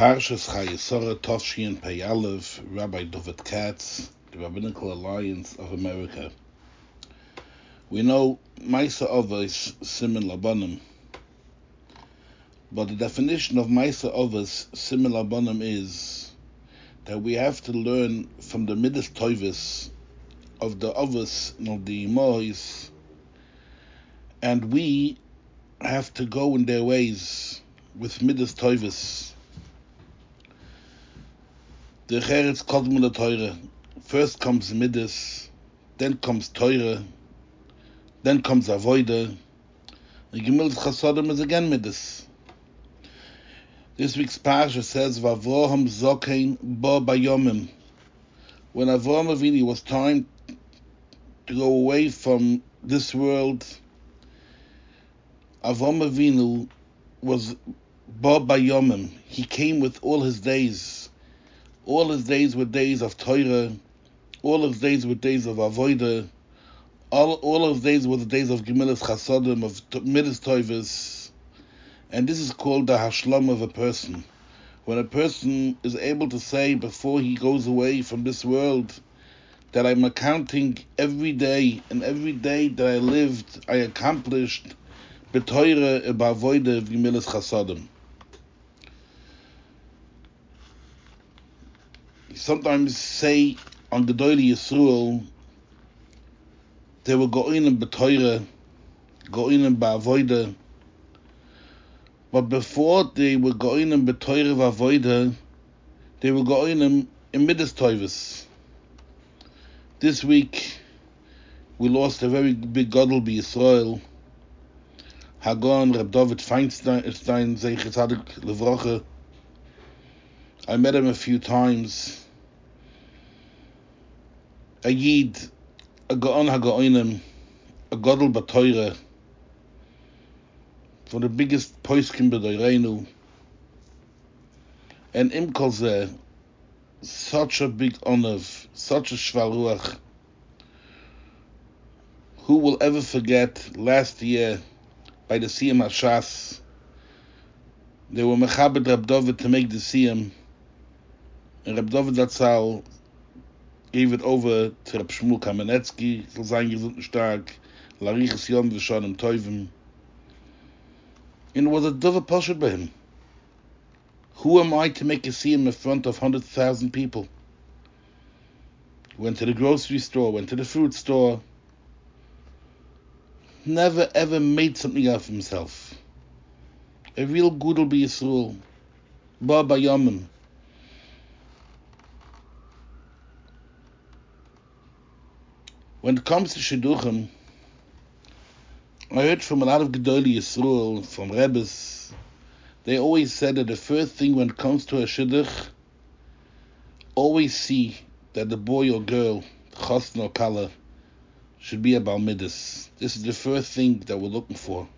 Parshas Chayei Suroh Tovshin Peyalev, Rabbi David Katz, the Rabbinical Alliance of America. We know Maisa Ovos Simin Labanim, but the definition of Maisa Ovos Simin Labanim is that we have to learn from the Midas Toivis of the Ovos of the Mois, and we have to go in their ways with Midas Toivis. The Cheretz Kodmul Teure. First comes Midas, then comes Teure, then comes Avoide. The Gemilas Chasodim is again Midas. This week's Parsha says, Vavroham Zokein Bo Bayomim. When Avroham Avini was time to go away from this world, Avroham Avinu was Bo Bayomim. He came with all his days. All his days were days of Torah. All his days were days of Avodah. All, all of his days were the days of Gemilas Chasodim, of Midas Toivis. And this is called the Hashlam of a person. When a person is able to say before he goes away from this world that I'm accounting every day, and every day that I lived, I accomplished Betoire Bavoide Gemilas Chasodim. Sometimes say on Gedoli Yisrael they were going in Betoire, going in Bavoide, but before they were going in Betoire Vavoide, they were going in, in Midas Toivis. This week we lost a very big Godel by Israel. Hagon Reb David Feinstein, Levroche. I met him a few times a yid a gaon ha gaonim a godel batoyre for the biggest poiskin bedoyreinu and im kolze such a big honor such a shvaruach who will ever forget last year by the Siyam Hashas they were mechabed Reb David to make the Siyam and Reb David Zatzal gave it over to Reb Shmuel Kamenetsky, soll sein gesund und stark, Yom im. And it was a dove posher by him. Who am I to make a scene in front of 100,000 people? Went to the grocery store, went to the fruit store. Never ever made something of himself. A real good will be Yisrael. Baba Yomim. When it comes to Shidduchim, I heard from a lot of Gedoli Yisrael, from Rebbes, they always said that the first thing when it comes to a Shidduch, always see that the boy or girl, Chosn or Kala, should be a Balmidus. This is the first thing that we're looking for.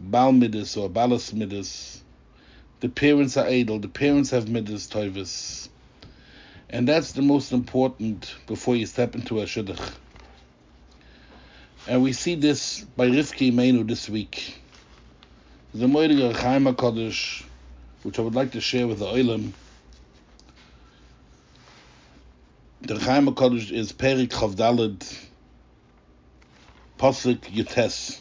A Balmidus or Balas Midus. The parents are idle, the parents have Midus Toivis. And that's the most important before you step into a shidduch. And we see this by Rivki Meinu this week. The Moediger Chaim HaKadosh, which I would like to share with the Oilam. The Chaim HaKadosh is Perik Chavdalad, Pasuk Yutes.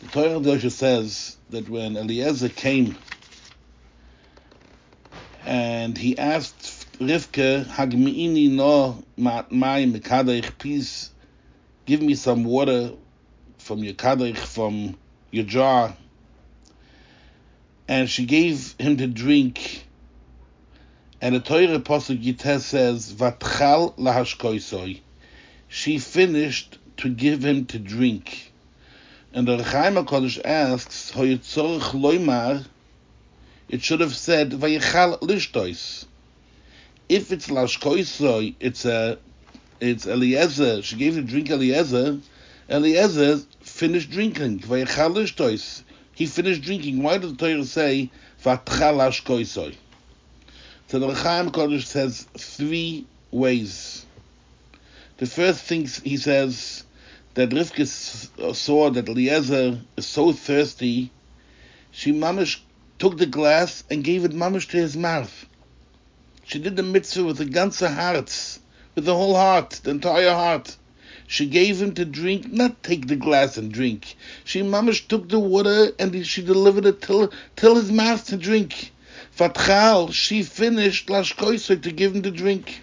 The Torah Dosha says that when Eliezer came and he asked Rivka, Hagmi'ini no ma'ai mekadech, please give me some water from your kadech, from your jar. And she gave him to drink. And the Torah Apostle Yites says, Vatchal lahashkoisoi. She finished to give him to drink. And the Rechaim HaKadosh asks, Hoyitzorich loimar, it should have said Vayichal Lishtois. If it's Lashkoisoi, it's a it's Eliezer. She gave him drink Eliezer. Eliezer finished drinking. Vayichal Lishtois. He finished drinking. Why does the Torah say Vatchal Lashkoisoi? So the Rechaim Kodesh says three ways. The first thing he says that Rivka saw that Eliezer is so thirsty, she mamish took the glass and gave it mamish to his mouth. She did the mitzvah with the ganze heart, with the whole heart, the entire heart. She gave him to drink, not take the glass and drink. She mamish took the water and she delivered it till, till his mouth to drink. Fatchal, she finished lashkoiser to give him to drink.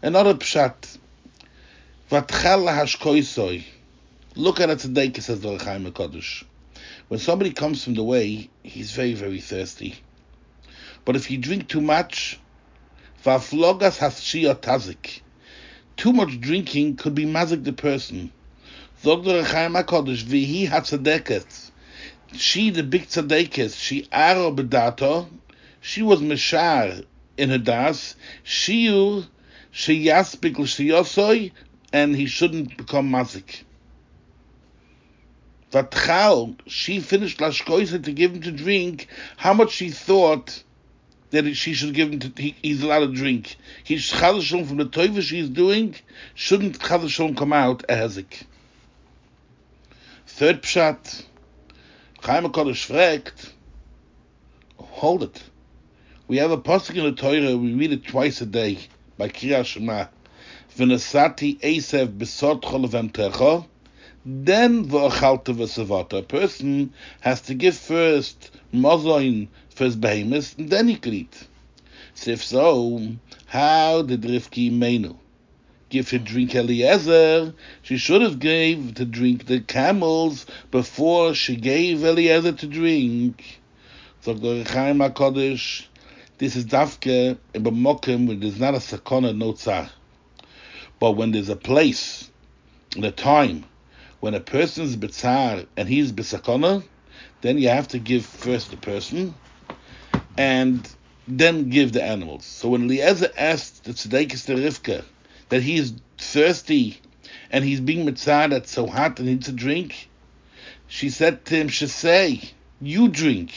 Another pshat. Vatchal lahashkoisoi. Look at it today, says the Rechaim Kodesh. When somebody comes from the way, he's very, very thirsty. But if you drink too much. Too much drinking could be mazik the person. She, the big tzadeket, she aro bedato, she was meshar in her das, shiur sheyaspik l'shiyosoi, and he shouldn't become mazik. Vatchal, she finished lashkoisa to give him to drink how much she thought that she should give him to, he, he's allowed to drink. He's chadashon from the toiva she's doing, shouldn't chadashon come out a hezik. Third pshat, Chaim HaKodesh fragt, hold it. We have a pasuk in the Torah, we read it twice a day, by Kriyah Shema. V'nasati Esev besot chol v'emtecho, then v'achalta v'savata. A person has to give first mozoin for his behemoth, then he can eat. So if so, how did Rivki menu? Give to drink Eliezer, she should have gave to drink the camels before she gave Eliezer to drink. So the Chaim HaKodesh, this is dafke in B'mokim when there's not a sakona, no tzar. But when there's a place, a time, when a person's betzar and he's besakona, then you have to give first the person, and then give the animals. So when Eliezer asked the tzedekis to Rivka that he is thirsty and he's being mitzvah that's so hot and needs a drink, she said to him, say, you drink.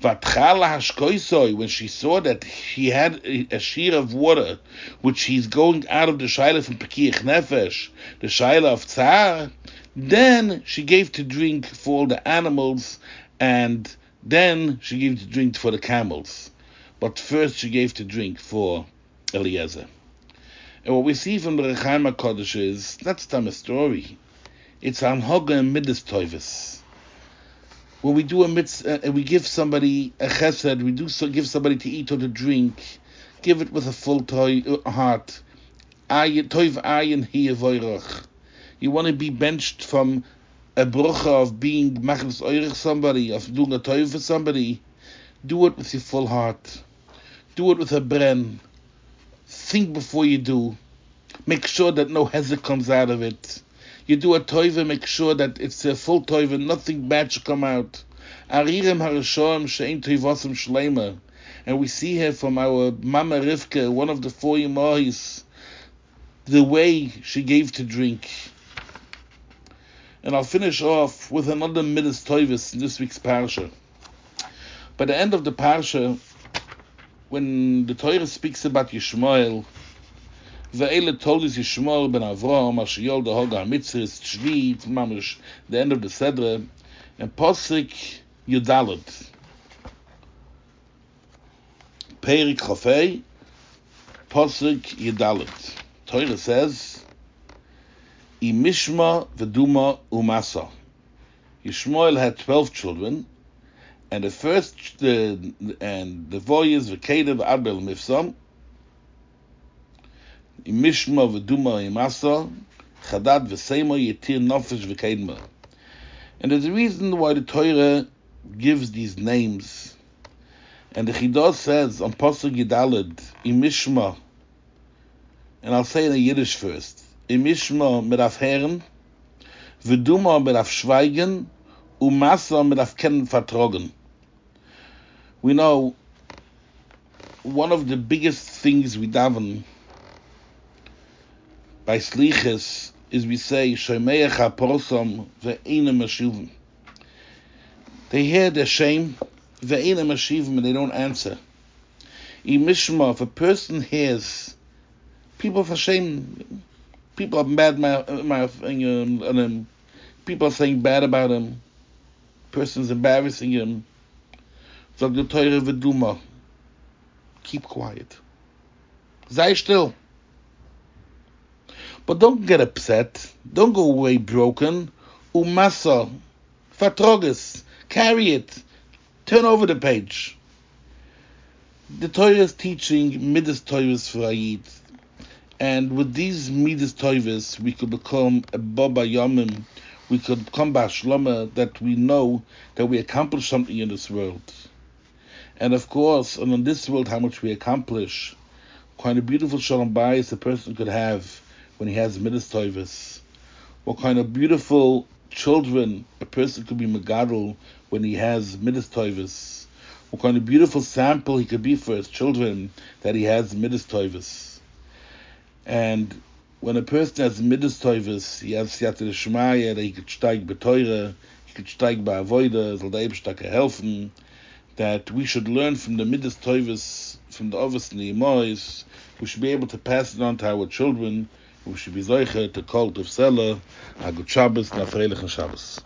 When she saw that he had a shear of water, which he's going out of the shaila from Pekiyach Nefesh, the shaila of Tzar, then she gave to drink for all the animals, and then she gave to drink for the camels. But first she gave to drink for Eliezer. And what we see from the Rechaim HaKodesh is, that's not a story. It's Anhoga and Midas Toivis. When we do a mitzvah, uh, and we give somebody a chesed, we do so, give somebody to eat or to drink, give it with a full toy, uh, heart. Toiv ayin hi You want to be benched from a brucha of being machlis oirich somebody, of doing a toiv for somebody. Do it with your full heart. Do it with a bren think before you do. Make sure that no hezek comes out of it. You do a toiva, make sure that it's a full toiva, nothing bad should come out. And we see here from our Mama Rivka, one of the four Yimahis, the way she gave to drink. And I'll finish off with another Midas Toivis in this week's Parsha. By the end of the Parsha, when the Torah speaks about Yishmael, Ve'ele told us Yishmael ben Avram, Asher Yolda Hoga HaMitzris, Shvit, Mamish, the end of the Sedra, and Posik Yudalit. Perik Chofei, Posik Yudalit. Torah says, Imishma Veduma Umasa. Yishmael had 12 children, and the first the and the voyage v'kedev abel mifsam. Imishma v'duma imasa chadad v'seima yitir nofesh v'kedma and there's a reason why the Torah gives these names. And the Chidah says on Pasuk Yidalid imishma and I'll say it in Yiddish first imishma mit auf Herren v'duma mit auf Schweigen umasa mit auf Kennen vertrogen we know one of the biggest things we daven by sliches is we say shomeach haposom ve'ina mashuvim. They hear their shame ve'ina mashuvim and they don't answer. Imishma, if a person hears people for shame, people are bad uh, mouthing him, and people are saying bad about him, person's embarrassing him Sag der Teure Veduma. Keep quiet. Sei still. But don't get upset. Don't go away broken. Umasa. Vertroges. Carry it. Turn over the page. The Torah is teaching Midas Torahs for Ayid. And with these Midas Torahs, we could become a Baba Yomim. We could come back Shloma that we know that we accomplished something in this world. And of course, and in this world, how much we accomplish. Kind of beautiful Shalom Bayis a person could have when he has Midas Torahs. What kind of beautiful children a person could be Megadol when he has Midas Torahs. What kind of beautiful sample he could be for his children that he has Midas Torahs. And when a person has Midas Torahs, he has Siyata Shemaya, that he could steig beteure, he could steig bei Avoida, soll der Ebstake helfen, that we should learn from the Midas Torahs, from the Ovis and the we should be able to pass it on to our children, we should be Zoiche to call to Sela, a good Shabbos, Freilichen Shabbos.